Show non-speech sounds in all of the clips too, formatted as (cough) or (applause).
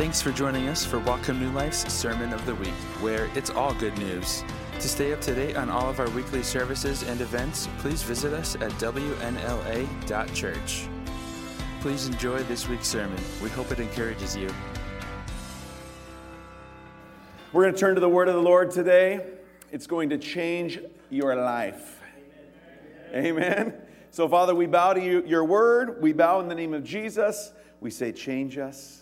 Thanks for joining us for Whatcom New Life's Sermon of the Week, where it's all good news. To stay up to date on all of our weekly services and events, please visit us at wnla.church. Please enjoy this week's sermon. We hope it encourages you. We're going to turn to the word of the Lord today. It's going to change your life. Amen. Amen. So, Father, we bow to you, your word. We bow in the name of Jesus. We say, change us,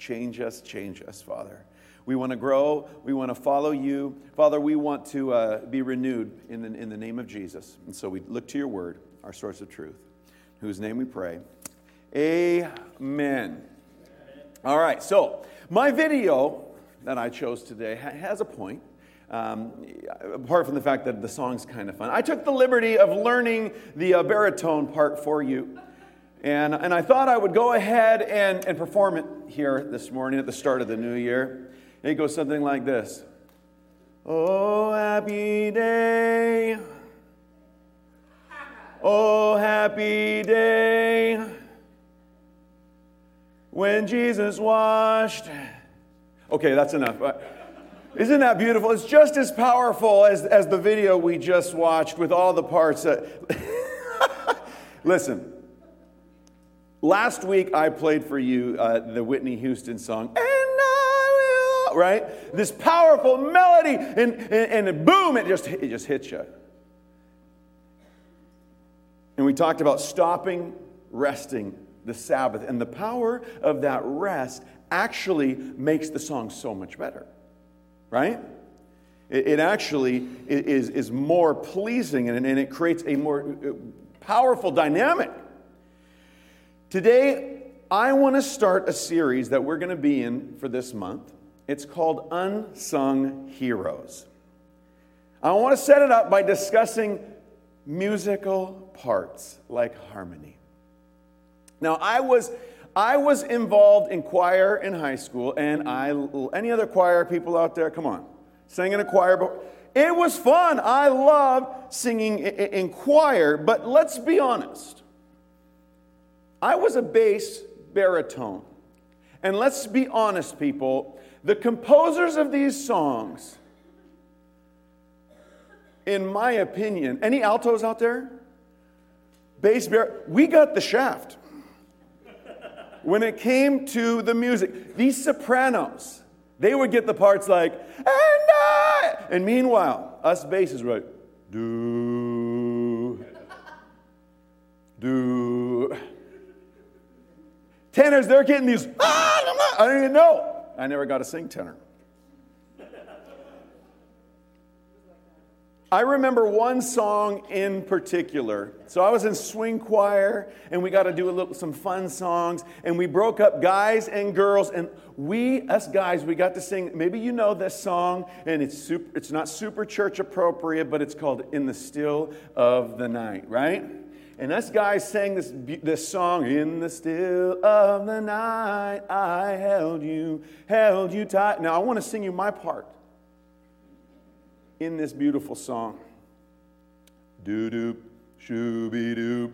change us, change us, Father. We want to grow. We want to follow you. Father, we want to uh, be renewed in the, in the name of Jesus. And so we look to your word, our source of truth, whose name we pray. Amen. All right, so my video that I chose today has a point. Um, apart from the fact that the song's kind of fun, I took the liberty of learning the uh, baritone part for you. And, and I thought I would go ahead and, and perform it here this morning at the start of the new year. It goes something like this Oh, happy day. Oh, happy day. When Jesus washed. Okay, that's enough. Uh, isn't that beautiful? It's just as powerful as, as the video we just watched with all the parts. That... (laughs) Listen, last week I played for you uh, the Whitney Houston song, and I will, right? This powerful melody, and, and, and boom, it just, it just hits you. And we talked about stopping, resting, the Sabbath, and the power of that rest actually makes the song so much better, right? It, it actually is, is more pleasing and, and it creates a more uh, powerful dynamic. Today, I want to start a series that we're going to be in for this month. It's called Unsung Heroes. I want to set it up by discussing musical parts like harmony. Now, I was, I was involved in choir in high school, and I, any other choir people out there, come on, sang in a choir. But it was fun. I loved singing in choir, but let's be honest. I was a bass baritone. And let's be honest, people, the composers of these songs, in my opinion, any altos out there? Bass bar, we got the shaft. When it came to the music, these sopranos, they would get the parts like, and I, and meanwhile, us basses were like, do, do. Tenors, they're getting these, ah, I don't even know. I never got to sing tenor. I remember one song in particular. So I was in swing choir, and we got to do a little some fun songs, and we broke up guys and girls, and we, us guys, we got to sing. Maybe you know this song, and it's super, it's not super church appropriate, but it's called "In the Still of the Night," right? And us guys sang this, this song, In the still of the night, I held you, held you tight. Now, I want to sing you my part in this beautiful song. Doo doop, shooby doop,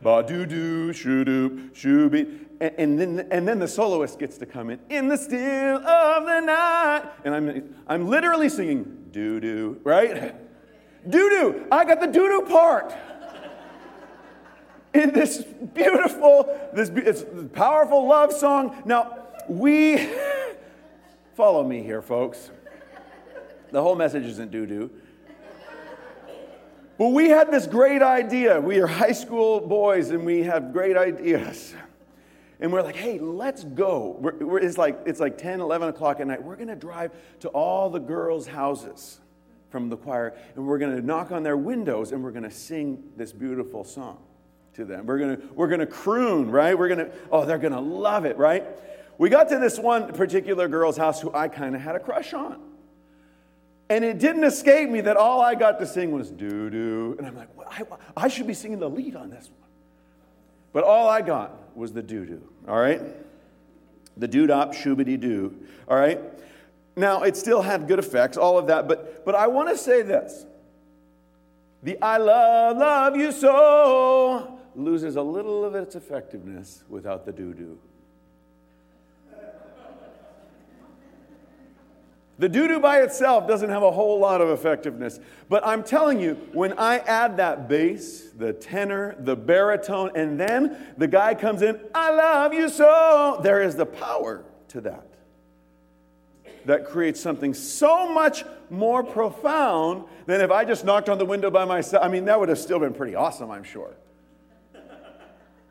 ba doo doo, shoo doop, shooby. And, and, then, and then the soloist gets to come in, in the still of the night. And I'm, I'm literally singing doo doo, right? (laughs) Doo doo, I got the doo doo part in this beautiful, this, this powerful love song. Now, we, (laughs) follow me here, folks. The whole message isn't doo doo. But we had this great idea. We are high school boys and we have great ideas. And we're like, hey, let's go. We're, we're, it's, like, it's like 10, 11 o'clock at night. We're going to drive to all the girls' houses from the choir and we're going to knock on their windows and we're going to sing this beautiful song to them. We're gonna, we're gonna croon, right? We're gonna, oh, they're gonna love it, right? We got to this one particular girl's house who I kind of had a crush on. And it didn't escape me that all I got to sing was doo doo. And I'm like, well, I, I should be singing the lead on this one. But all I got was the doo doo, all right? The doo dop, shoobity doo, all right? Now, it still had good effects, all of that, but, but I want to say this. The I love, love you so loses a little of its effectiveness without the doo doo. The doo doo by itself doesn't have a whole lot of effectiveness. But I'm telling you, when I add that bass, the tenor, the baritone, and then the guy comes in, I love you so, there is the power to that. That creates something so much more profound than if I just knocked on the window by myself. I mean, that would have still been pretty awesome, I'm sure.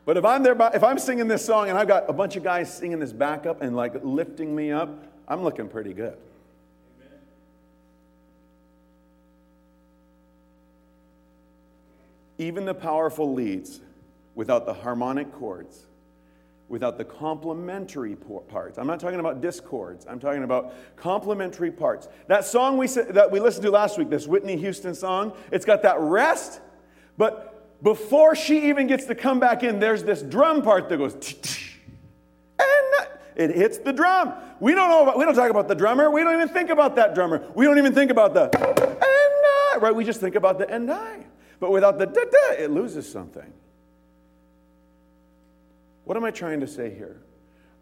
But if I'm there, by, if I'm singing this song and I've got a bunch of guys singing this backup and like lifting me up, I'm looking pretty good. Even the powerful leads without the harmonic chords, without the complementary parts. I'm not talking about discords. I'm talking about complementary parts. That song we that we listened to last week, this Whitney Houston song, it's got that rest, but before she even gets to come back in, there's this drum part that goes and it hits the drum. We don't know about, we don't talk about the drummer. We don't even think about that drummer. We don't even think about the and right? We just think about the and I. But without the da da, it loses something. What am I trying to say here?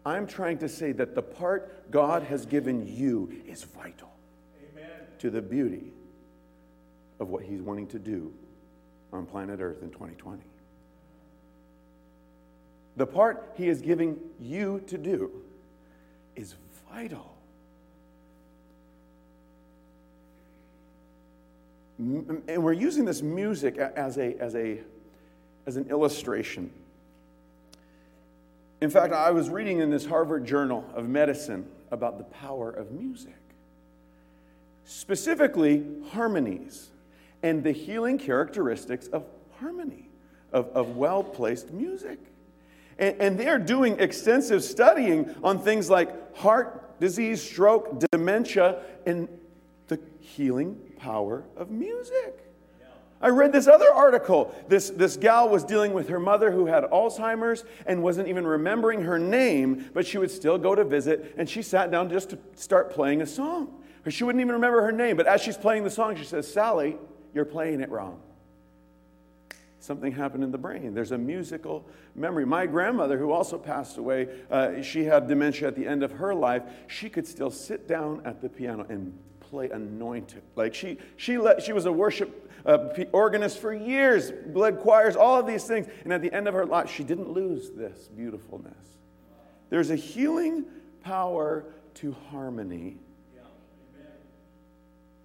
I'm trying to say that the part God has given you is vital Amen. to the beauty of what He's wanting to do on planet Earth in 2020. The part He is giving you to do is vital and we're using this music as, a, as, a, as an illustration. In fact, I was reading in this Harvard Journal of Medicine about the power of music, specifically harmonies and the healing characteristics of harmony, of, of well placed music. And, and they're doing extensive studying on things like heart disease, stroke, dementia, and the healing power of music. I read this other article. This, this gal was dealing with her mother who had Alzheimer's and wasn't even remembering her name, but she would still go to visit, and she sat down just to start playing a song. She wouldn't even remember her name, but as she's playing the song, she says, Sally, you're playing it wrong. Something happened in the brain. There's a musical memory. My grandmother, who also passed away, uh, she had dementia at the end of her life. She could still sit down at the piano and play anointed. Like she, she, let, she was a worship uh, organist for years, led choirs, all of these things. And at the end of her life, she didn't lose this beautifulness. There's a healing power to harmony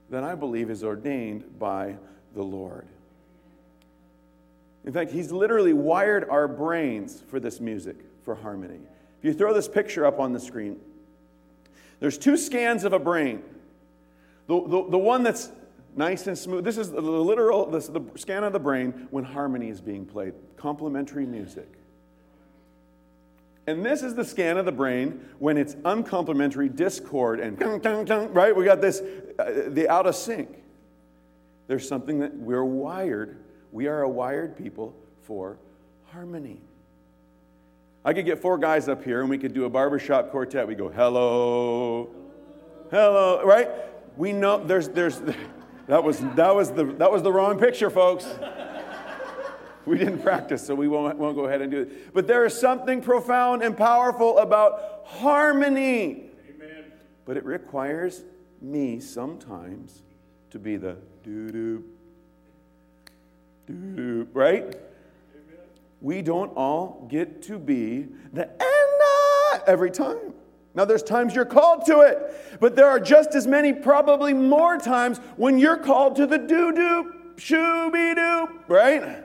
that I believe is ordained by the Lord. In fact, He's literally wired our brains for this music, for harmony. If you throw this picture up on the screen, there's two scans of a brain. The, the, the one that's nice and smooth, this is the literal, this is the scan of the brain when harmony is being played, complementary music. And this is the scan of the brain when it's uncomplimentary discord and right? We got this, uh, the out of sync. There's something that we're wired, we are a wired people for harmony. I could get four guys up here and we could do a barbershop quartet. We go, hello, hello, right? we know there's, there's, (laughs) that was, that was, the, that was the wrong picture, folks. We didn't practice, so we won't, won't go ahead and do it. But there is something profound and powerful about harmony. Amen. But it requires me sometimes to be the doo doo, doo doo, right? Amen. We don't all get to be the and every time. Now, there's times you're called to it, but there are just as many, probably more times, when you're called to the doo doo, shooby doo, right?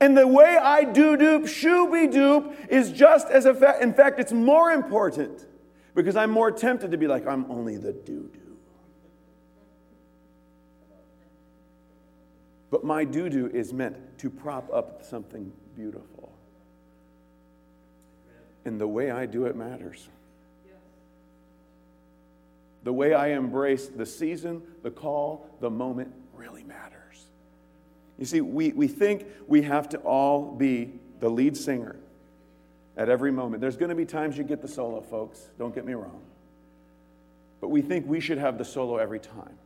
And the way I doo doop, shooby doop is just as effect. In fact, it's more important because I'm more tempted to be like, I'm only the doo doo. But my doo doo is meant to prop up something beautiful. And the way I do it matters. The way I embrace the season, the call, the moment really matters. You see, we, we think we have to all be the lead singer at every moment. There's going to be times you get the solo, folks. Don't get me wrong. But we think we should have the solo every time.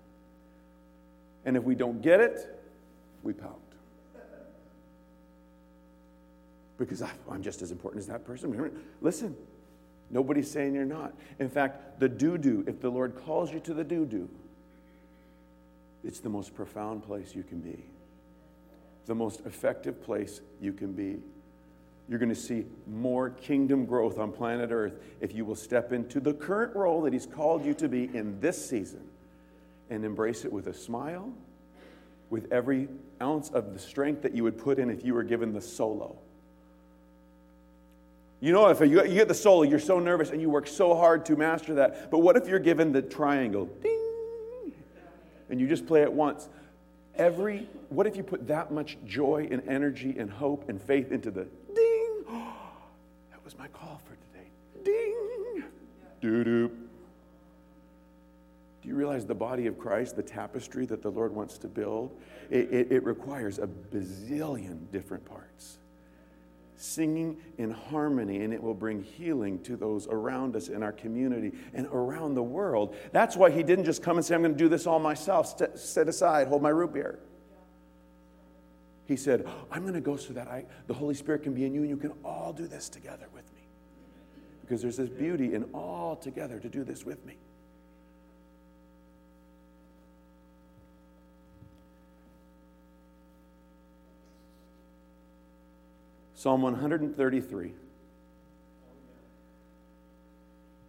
And if we don't get it, we pout. Because I'm just as important as that person. Listen, Nobody's saying you're not. In fact, the doo doo, if the Lord calls you to the doo doo, it's the most profound place you can be, the most effective place you can be. You're going to see more kingdom growth on planet Earth if you will step into the current role that He's called you to be in this season and embrace it with a smile, with every ounce of the strength that you would put in if you were given the solo. You know, if you get the solo, you're so nervous and you work so hard to master that. But what if you're given the triangle? Ding! And you just play it once. Every, what if you put that much joy and energy and hope and faith into the ding? (gasps) that was my call for today. Ding! Doo doo. Do you realize the body of Christ, the tapestry that the Lord wants to build? It, it, it requires a bazillion different parts singing in harmony, and it will bring healing to those around us in our community and around the world. That's why he didn't just come and say, I'm going to do this all myself, St- set aside, hold my root beer. He said, I'm going to go so that I, the Holy Spirit can be in you and you can all do this together with me. Because there's this beauty in all together to do this with me. Psalm 133.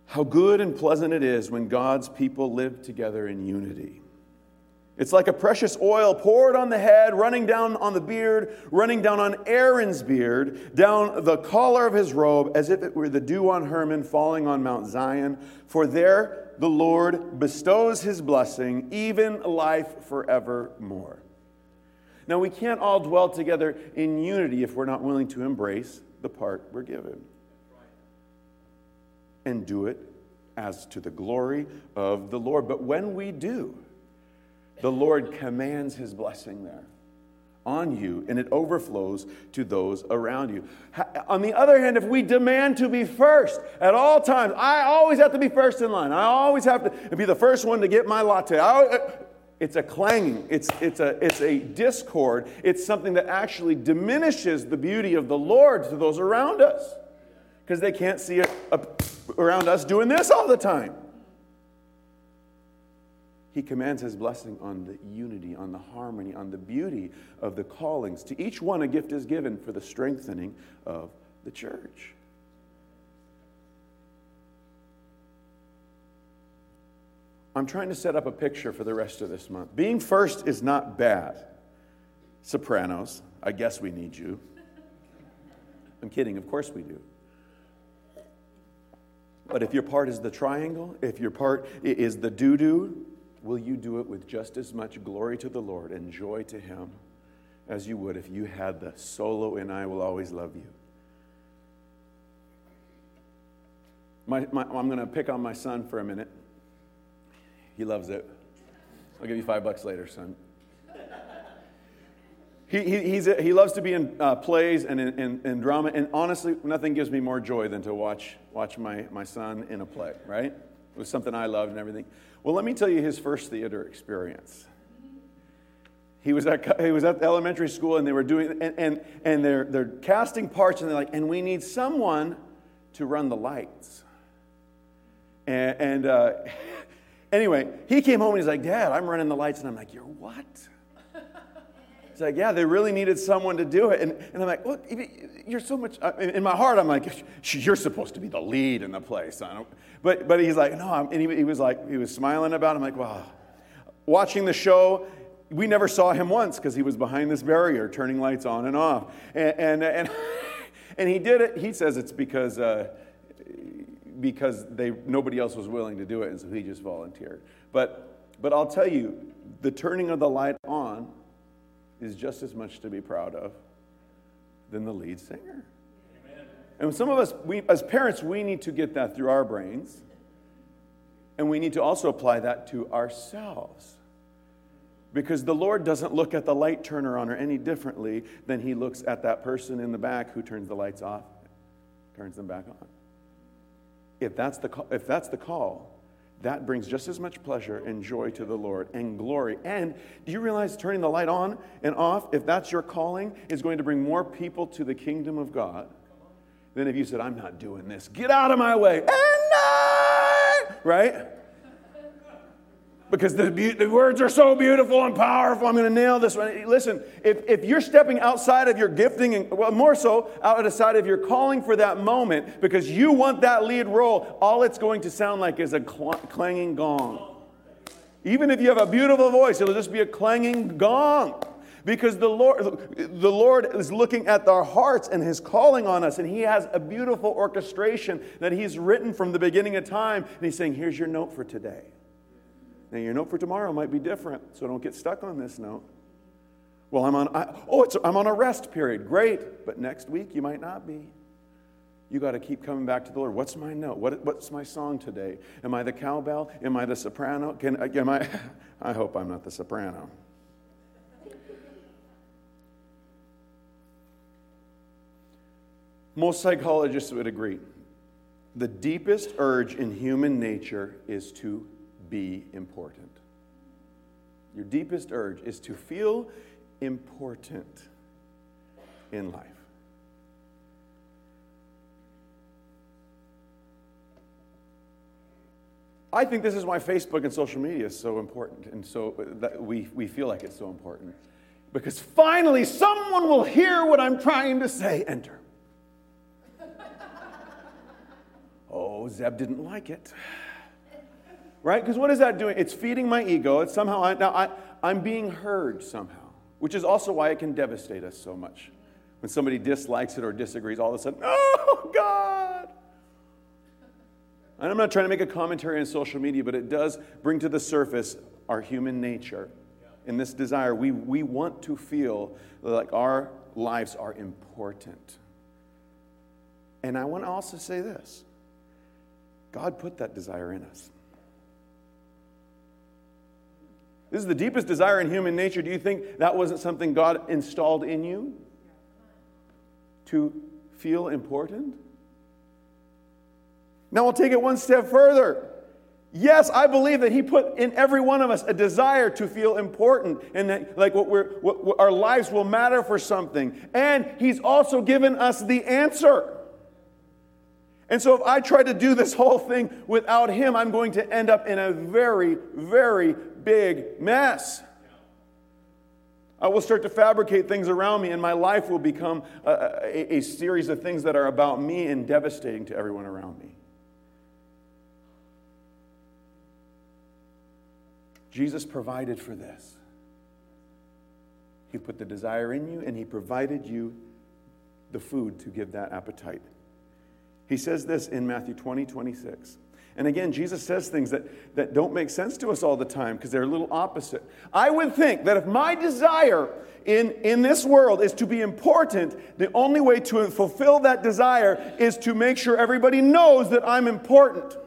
How good and pleasant it is when God's people live together in unity. It's like a precious oil poured on the head, running down on the beard, running down on Aaron's beard, down the collar of his robe, as if it were the dew on Hermon falling on Mount Zion. For there the Lord bestows his blessing, even life forevermore. Now, we can't all dwell together in unity if we're not willing to embrace the part we're given and do it as to the glory of the Lord. But when we do, the Lord commands his blessing there on you and it overflows to those around you. On the other hand, if we demand to be first at all times, I always have to be first in line. I always have to be the first one to get my latte. I, it's a clanging, it's, it's, a, it's a discord. It's something that actually diminishes the beauty of the Lord to those around us because they can't see it around us doing this all the time. He commands his blessing on the unity, on the harmony, on the beauty of the callings. To each one, a gift is given for the strengthening of the church. I'm trying to set up a picture for the rest of this month. Being first is not bad. Sopranos, I guess we need you. I'm kidding, of course we do. But if your part is the triangle, if your part is the doo doo, will you do it with just as much glory to the Lord and joy to Him as you would if you had the solo and I will always love you? My, my, I'm going to pick on my son for a minute. He loves it. I'll give you five bucks later, son. He, he, a, he loves to be in uh, plays and in, in, in, drama, and honestly, nothing gives me more joy than to watch, watch my, my son in a play, right? It was something I loved and everything. Well, let me tell you his first theater experience. He was at, he was at elementary school, and they were doing, and, and, and they're, they're casting parts, and they're like, and we need someone to run the lights. And, and uh, (laughs) Anyway, he came home and he's like, Dad, I'm running the lights. And I'm like, You're what? He's like, Yeah, they really needed someone to do it. And, and I'm like, Well, you're so much. Uh, in my heart, I'm like, You're supposed to be the lead in the play. But, but he's like, No. I'm, and he, he was like, He was smiling about it. I'm like, Wow. Watching the show, we never saw him once because he was behind this barrier turning lights on and off. And, and, and, (laughs) and he did it. He says it's because. Uh, because they, nobody else was willing to do it, and so he just volunteered. But, but I'll tell you, the turning of the light on is just as much to be proud of than the lead singer. Amen. And some of us, we, as parents, we need to get that through our brains, and we need to also apply that to ourselves. Because the Lord doesn't look at the light turner on her any differently than he looks at that person in the back who turns the lights off, turns them back on if that's the, call, if that's the call, that brings just as much pleasure and joy to the Lord and glory. And do you realize turning the light on and off, if that's your calling, is going to bring more people to the kingdom of God Then if you said, I'm not doing this, get out of my way, and I, right? Because the, the words are so beautiful and powerful, I'm going to nail this one. Listen, if, if you're stepping outside of your gifting, and well, more so, out of outside of your calling for that moment, because you want that lead role, all it's going to sound like is a cl- clanging gong. Even if you have a beautiful voice, it'll just be a clanging gong. Because the Lord, the Lord is looking at our hearts and His calling on us, and He has a beautiful orchestration that He's written from the beginning of time. And He's saying, Here's your note for today. Now, your note for tomorrow might be different, so don't get stuck on this note. Well, I'm on, I, oh, it's, I'm on a rest period. Great. But next week, you might not be. You got to keep coming back to the Lord. What's my note? What, what's my song today? Am I the cowbell? Am I the soprano? Can, am I, (laughs) I hope I'm not the soprano. Most psychologists would agree. The deepest urge in human nature is to be important. Your deepest urge is to feel important in life. I think this is why Facebook and social media is so important, and so that we, we feel like it's so important. Because finally, someone will hear what I'm trying to say. Enter. (laughs) oh, Zeb didn't like it. Right? Because what is that doing? It's feeding my ego. It's somehow, I, now I, I'm being heard somehow, which is also why it can devastate us so much. When somebody dislikes it or disagrees, all of a sudden, (laughs) oh, God. And I'm not trying to make a commentary on social media, but it does bring to the surface our human nature. In this desire, we, we want to feel like our lives are important. And I want to also say this God put that desire in us. This is the deepest desire in human nature. Do you think that wasn't something God installed in you? To feel important? Now we'll take it one step further. Yes, I believe that He put in every one of us a desire to feel important and that like what we're, what, what our lives will matter for something. And He's also given us the answer. And so if I try to do this whole thing without Him, I'm going to end up in a very, very big mess. I will start to fabricate things around me, and my life will become a, a, a series of things that are about me and devastating to everyone around me. Jesus provided for this. He put the desire in you and he provided you the food to give that appetite. He says this in Matthew 20, 26. And again, Jesus says things that, that don't make sense to us all the time because they're a little opposite. I would think that if my desire in, in this world is to be important, the only way to fulfill that desire is to make sure everybody knows that I'm important.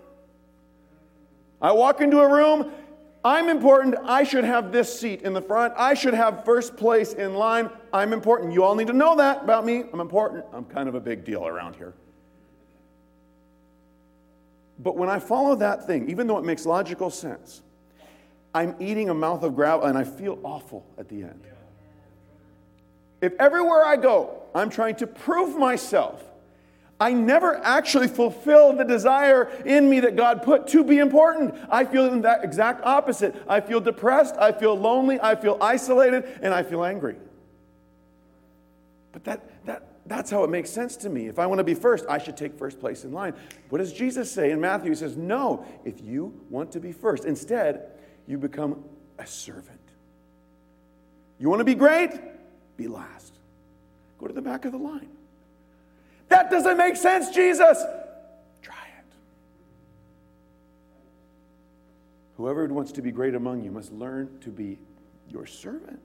I walk into a room, I'm important. I should have this seat in the front. I should have first place in line. I'm important. You all need to know that about me. I'm important. I'm kind of a big deal around here. But when I follow that thing, even though it makes logical sense, I'm eating a mouth of gravel and I feel awful at the end. If everywhere I go, I'm trying to prove myself I never actually fulfill the desire in me that God put to be important. I feel in that exact opposite. I feel depressed, I feel lonely, I feel isolated, and I feel angry. But that, that's how it makes sense to me. If I want to be first, I should take first place in line. What does Jesus say in Matthew? He says, No, if you want to be first, instead, you become a servant. You want to be great? Be last. Go to the back of the line. That doesn't make sense, Jesus. Try it. Whoever wants to be great among you must learn to be your servant.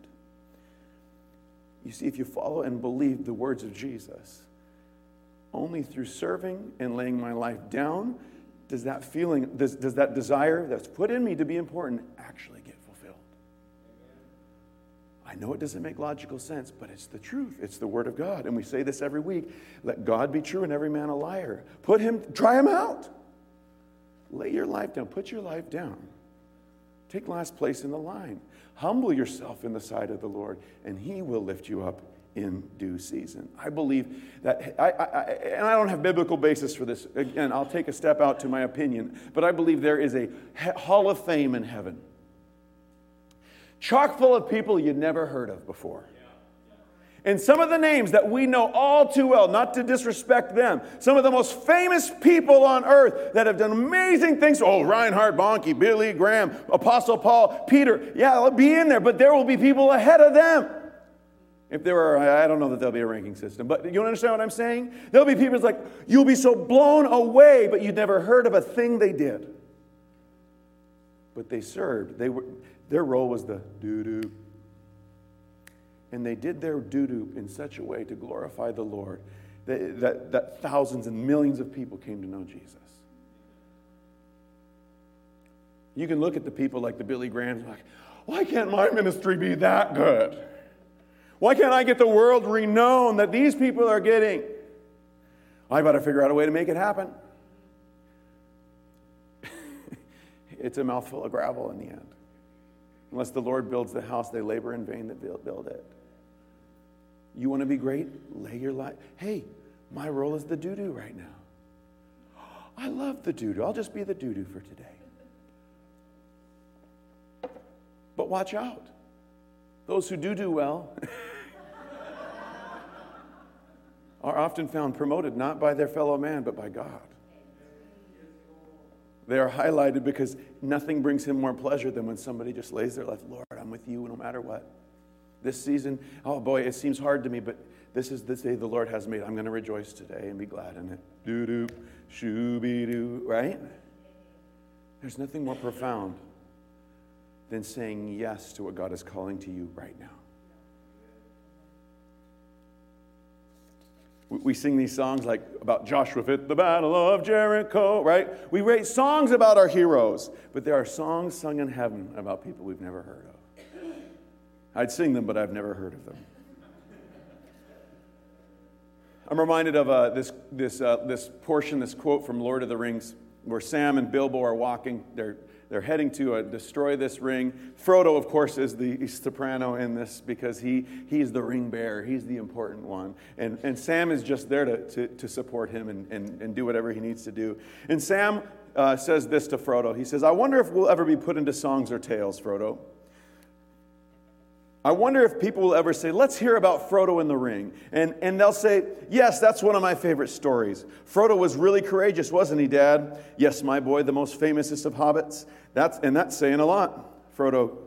You see, if you follow and believe the words of Jesus, only through serving and laying my life down does that feeling, does, does that desire that's put in me to be important actually get fulfilled. I know it doesn't make logical sense, but it's the truth. It's the word of God. And we say this every week let God be true and every man a liar. Put him, try him out. Lay your life down. Put your life down. Take last place in the line. Humble yourself in the sight of the Lord, and he will lift you up in due season. I believe that, I, I, I, and I don't have biblical basis for this. Again, I'll take a step out to my opinion, but I believe there is a hall of fame in heaven, chock full of people you'd never heard of before. And some of the names that we know all too well, not to disrespect them, some of the most famous people on earth that have done amazing things. Oh, Reinhard Bonnke, Billy Graham, Apostle Paul, Peter. Yeah, they'll be in there, but there will be people ahead of them. If there are, I don't know that there'll be a ranking system, but you understand what I'm saying? There'll be people like, you'll be so blown away, but you'd never heard of a thing they did. But they served. They were, their role was the doo doo and they did their doo in such a way to glorify the Lord that, that, that thousands and millions of people came to know Jesus. You can look at the people like the Billy Grahams, like, why can't my ministry be that good? Why can't I get the world renowned that these people are getting? I got to figure out a way to make it happen. (laughs) it's a mouthful of gravel in the end. Unless the Lord builds the house, they labor in vain that build it. You want to be great? Lay your life. Hey, my role is the doo doo right now. I love the doo doo. I'll just be the doo doo for today. But watch out. Those who do do well (laughs) are often found promoted not by their fellow man, but by God. They are highlighted because nothing brings him more pleasure than when somebody just lays their life, Lord, I'm with you no matter what. This season, oh boy, it seems hard to me, but this is the day the Lord has made. I'm going to rejoice today and be glad in it. Doo doo, shooby doo, right? There's nothing more profound than saying yes to what God is calling to you right now. We sing these songs like about Joshua fit the battle of Jericho, right? We write songs about our heroes, but there are songs sung in heaven about people we've never heard of. I'd sing them, but I've never heard of them. I'm reminded of uh, this, this, uh, this portion, this quote from Lord of the Rings, where Sam and Bilbo are walking. They're, they're heading to uh, destroy this ring. Frodo, of course, is the soprano in this because he, he's the ring bearer. He's the important one. And, and Sam is just there to, to, to support him and, and, and do whatever he needs to do. And Sam uh, says this to Frodo. He says, I wonder if we'll ever be put into songs or tales, Frodo. I wonder if people will ever say, let's hear about Frodo in the ring. And, and they'll say, yes, that's one of my favorite stories. Frodo was really courageous, wasn't he, Dad? Yes, my boy, the most famousest of hobbits. That's, and that's saying a lot. Frodo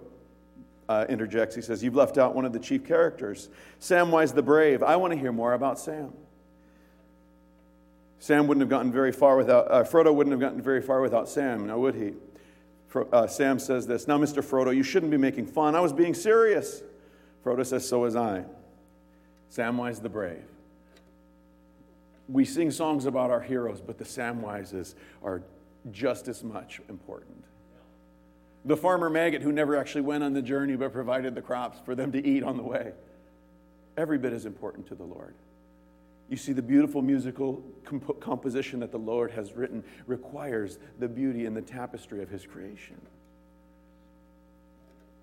uh, interjects. He says, You've left out one of the chief characters, Samwise the Brave. I want to hear more about Sam. Sam wouldn't have gotten very far without, uh, Frodo wouldn't have gotten very far without Sam, now would he? Uh, Sam says this Now, Mr. Frodo, you shouldn't be making fun. I was being serious. Frodo says, So was I. Samwise the Brave. We sing songs about our heroes, but the Samwises are just as much important. The farmer maggot who never actually went on the journey but provided the crops for them to eat on the way. Every bit as important to the Lord. You see, the beautiful musical comp- composition that the Lord has written requires the beauty and the tapestry of His creation.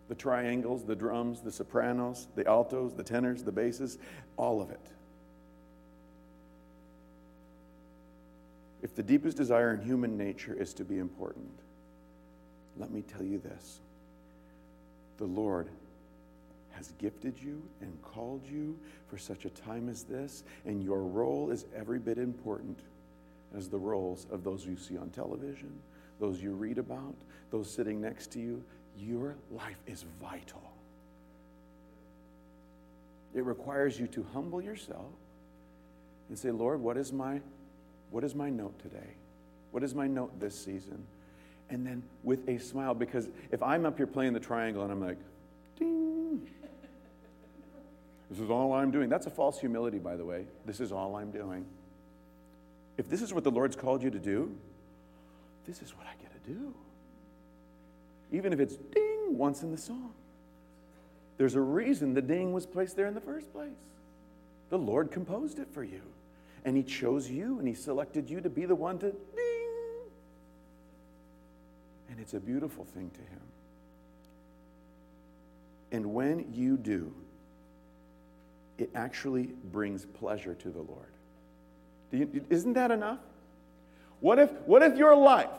The triangles, the drums, the sopranos, the altos, the tenors, the basses, all of it. If the deepest desire in human nature is to be important, let me tell you this the Lord has gifted you and called you for such a time as this, and your role is every bit important as the roles of those you see on television, those you read about, those sitting next to you. Your life is vital. It requires you to humble yourself and say, Lord, what is my, what is my note today? What is my note this season? And then with a smile, because if I'm up here playing the triangle and I'm like, ding, this is all I'm doing. That's a false humility, by the way. This is all I'm doing. If this is what the Lord's called you to do, this is what I get to do. Even if it's ding once in the song. There's a reason the ding was placed there in the first place. The Lord composed it for you. And He chose you and He selected you to be the one to ding. And it's a beautiful thing to Him. And when you do, it actually brings pleasure to the Lord. You, isn't that enough? What if, what if your life,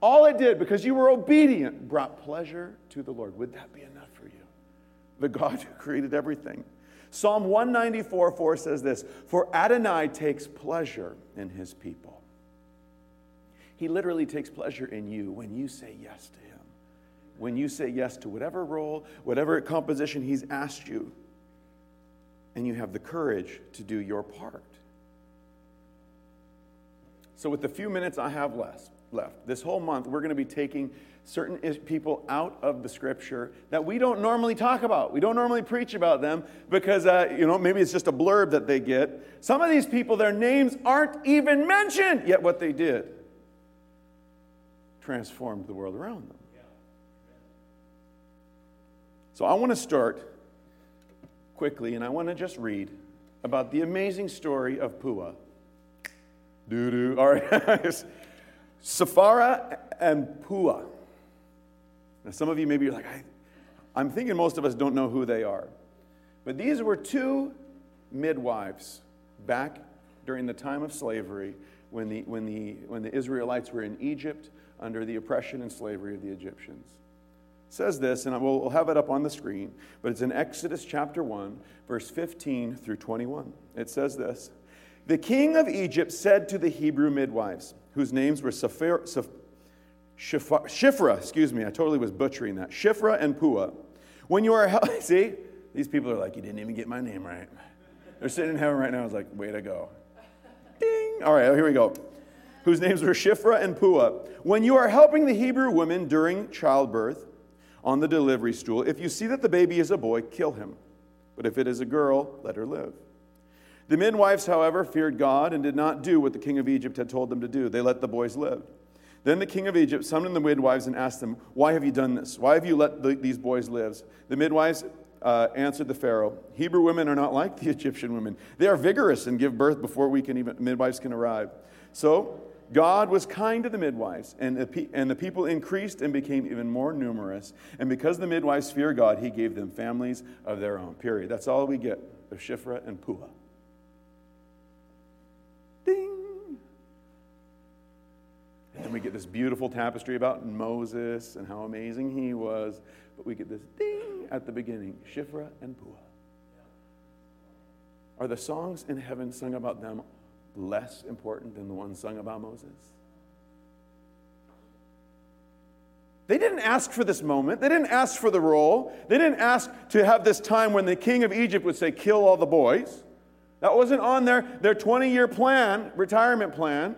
all it did because you were obedient, brought pleasure to the Lord? Would that be enough for you? The God who created everything. Psalm 194 4 says this For Adonai takes pleasure in his people. He literally takes pleasure in you when you say yes to him. When you say yes to whatever role, whatever composition he's asked you, and you have the courage to do your part. So, with the few minutes I have left, left this whole month, we're going to be taking certain people out of the scripture that we don't normally talk about. We don't normally preach about them because, uh, you know, maybe it's just a blurb that they get. Some of these people, their names aren't even mentioned, yet what they did transformed the world around them. So I want to start quickly and I want to just read about the amazing story of Pua. Doo doo. All right. (laughs) Sephora and Pua. Now, some of you maybe you're like, I, I'm thinking most of us don't know who they are. But these were two midwives back during the time of slavery when the, when the, when the Israelites were in Egypt under the oppression and slavery of the Egyptians. Says this, and we'll, have it up on the screen, but it's in Exodus chapter 1, verse 15 through 21. It says this The king of Egypt said to the Hebrew midwives, whose names were Sapphira, Shifra, excuse me, I totally was butchering that. Shifra and Pua. When you are, (laughs) see, these people are like, you didn't even get my name right. They're sitting in heaven right now. I was like, way to go. Ding. All right, here we go. Whose names were Shifra and Pua. When you are helping the Hebrew women during childbirth on the delivery stool, if you see that the baby is a boy, kill him. But if it is a girl, let her live. The midwives, however, feared God and did not do what the king of Egypt had told them to do. They let the boys live. Then the king of Egypt summoned the midwives and asked them, Why have you done this? Why have you let the, these boys live? The midwives uh, answered the Pharaoh, Hebrew women are not like the (laughs) Egyptian women. They are vigorous and give birth before we can even, midwives can arrive. So God was kind to the midwives, and the, and the people increased and became even more numerous. And because the midwives fear God, he gave them families of their own. Period. That's all we get of Shifra and Pua. Ding! And then we get this beautiful tapestry about Moses and how amazing he was. But we get this ding at the beginning Shifra and Pua. Are the songs in heaven sung about them less important than the one sung about Moses? They didn't ask for this moment. They didn't ask for the role. They didn't ask to have this time when the king of Egypt would say, kill all the boys. That wasn't on their, their 20 year plan, retirement plan.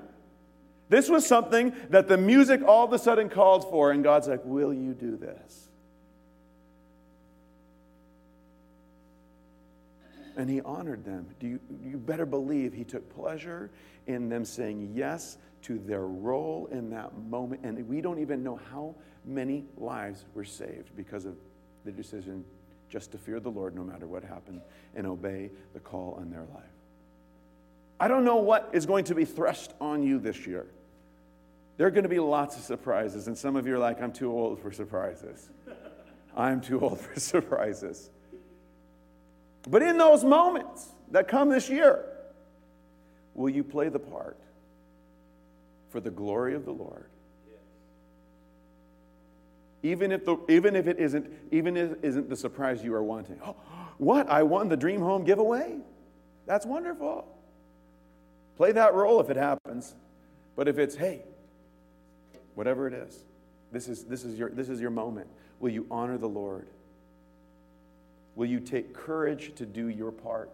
This was something that the music all of a sudden called for, and God's like, Will you do this? And he honored them. Do you, you better believe he took pleasure in them saying yes to their role in that moment. And we don't even know how many lives were saved because of the decision just to fear the Lord no matter what happened and obey the call on their life. I don't know what is going to be thrust on you this year. There are going to be lots of surprises, and some of you are like, I'm too old for surprises. I'm too old for (laughs) surprises. But in those moments that come this year, will you play the part for the glory of the Lord? Even if, the, even if it isn't, even if it isn't the surprise you are wanting. Oh, what? I won the dream home giveaway? That's wonderful. Play that role if it happens. But if it's, hey, whatever it is. This is, this, is your, this is your moment. Will you honor the Lord? Will you take courage to do your part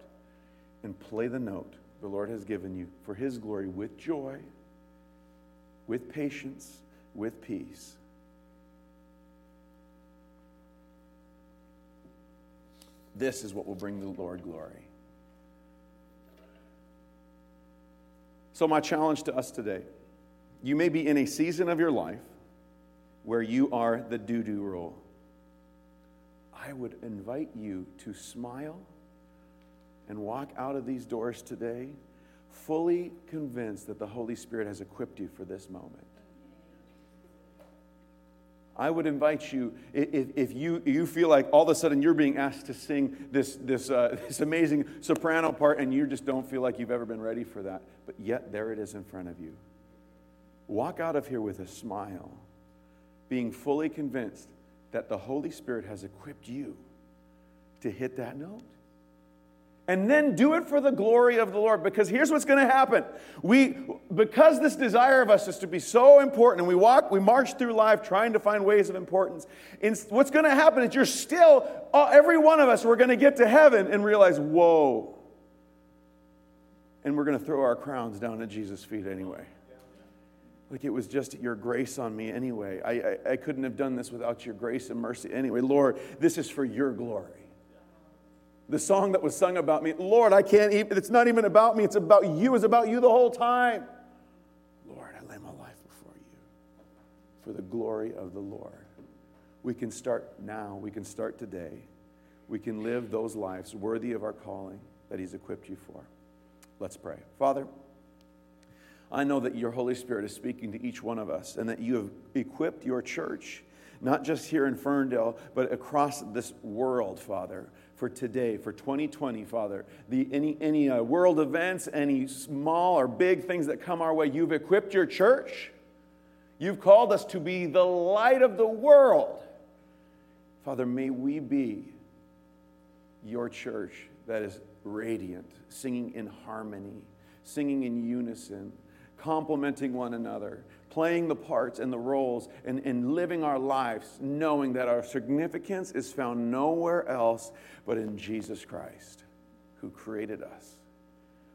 and play the note the Lord has given you for His glory with joy, with patience, with peace? This is what will bring the Lord glory. So, my challenge to us today you may be in a season of your life where you are the doo doo role. I would invite you to smile and walk out of these doors today fully convinced that the Holy Spirit has equipped you for this moment. I would invite you, if, if you, you feel like all of a sudden you're being asked to sing this, this, uh, (laughs) this amazing soprano part and you just don't feel like you've ever been ready for that, but yet there it is in front of you. Walk out of here with a smile, being fully convinced that the Holy Spirit has equipped you to hit that note and then do it for the glory of the Lord. Because here's what's going to happen. We, because this desire of us is to be so important, and we walk, we march through life trying to find ways of importance. What's going to happen is you're still, uh, every one of us, we're going to get to heaven and realize, whoa. And we're going to throw our crowns down at Jesus' feet anyway. Like it was just your grace on me anyway. I, I, I couldn't have done this without your grace and mercy anyway. Lord, this is for your glory. The song that was sung about me, Lord, I can't even, it's not even about me, it's about you, it's about you the whole time. Lord, I lay my life before you for the glory of the Lord. We can start now, we can start today. We can live those lives worthy of our calling that He's equipped you for. Let's pray. Father, I know that your Holy Spirit is speaking to each one of us and that you have equipped your church, not just here in Ferndale, but across this world, Father for today, for 2020, Father. The, any any uh, world events, any small or big things that come our way, you've equipped your church. You've called us to be the light of the world. Father, may we be your church that is radiant, singing in harmony, singing in unison, complementing one another, playing the parts and the roles and, and living our lives knowing that our significance is found nowhere else but in Jesus Christ, who created us.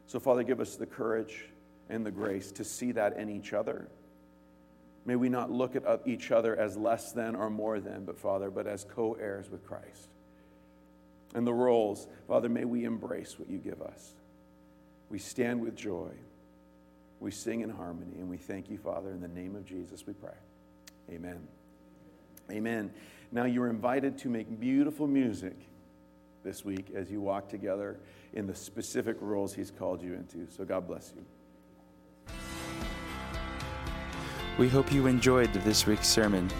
So, Father, give us the courage and the grace to see that in each other. May we not look at each other as less than or more than, but Father, but as co heirs with Christ. And the roles, Father, may we embrace what you give us. We stand with joy. We sing in harmony, and we thank you, Father. In the name of Jesus, we pray. Amen. Amen. Now you're invited to make beautiful music this week as you walk together in the specific roles He's called you into. So God bless you. We hope you enjoyed this week's sermon.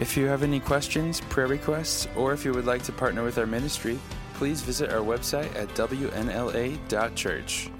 If you have any questions, prayer requests, or if you would like to partner with our ministry, please visit our website at wnla.church.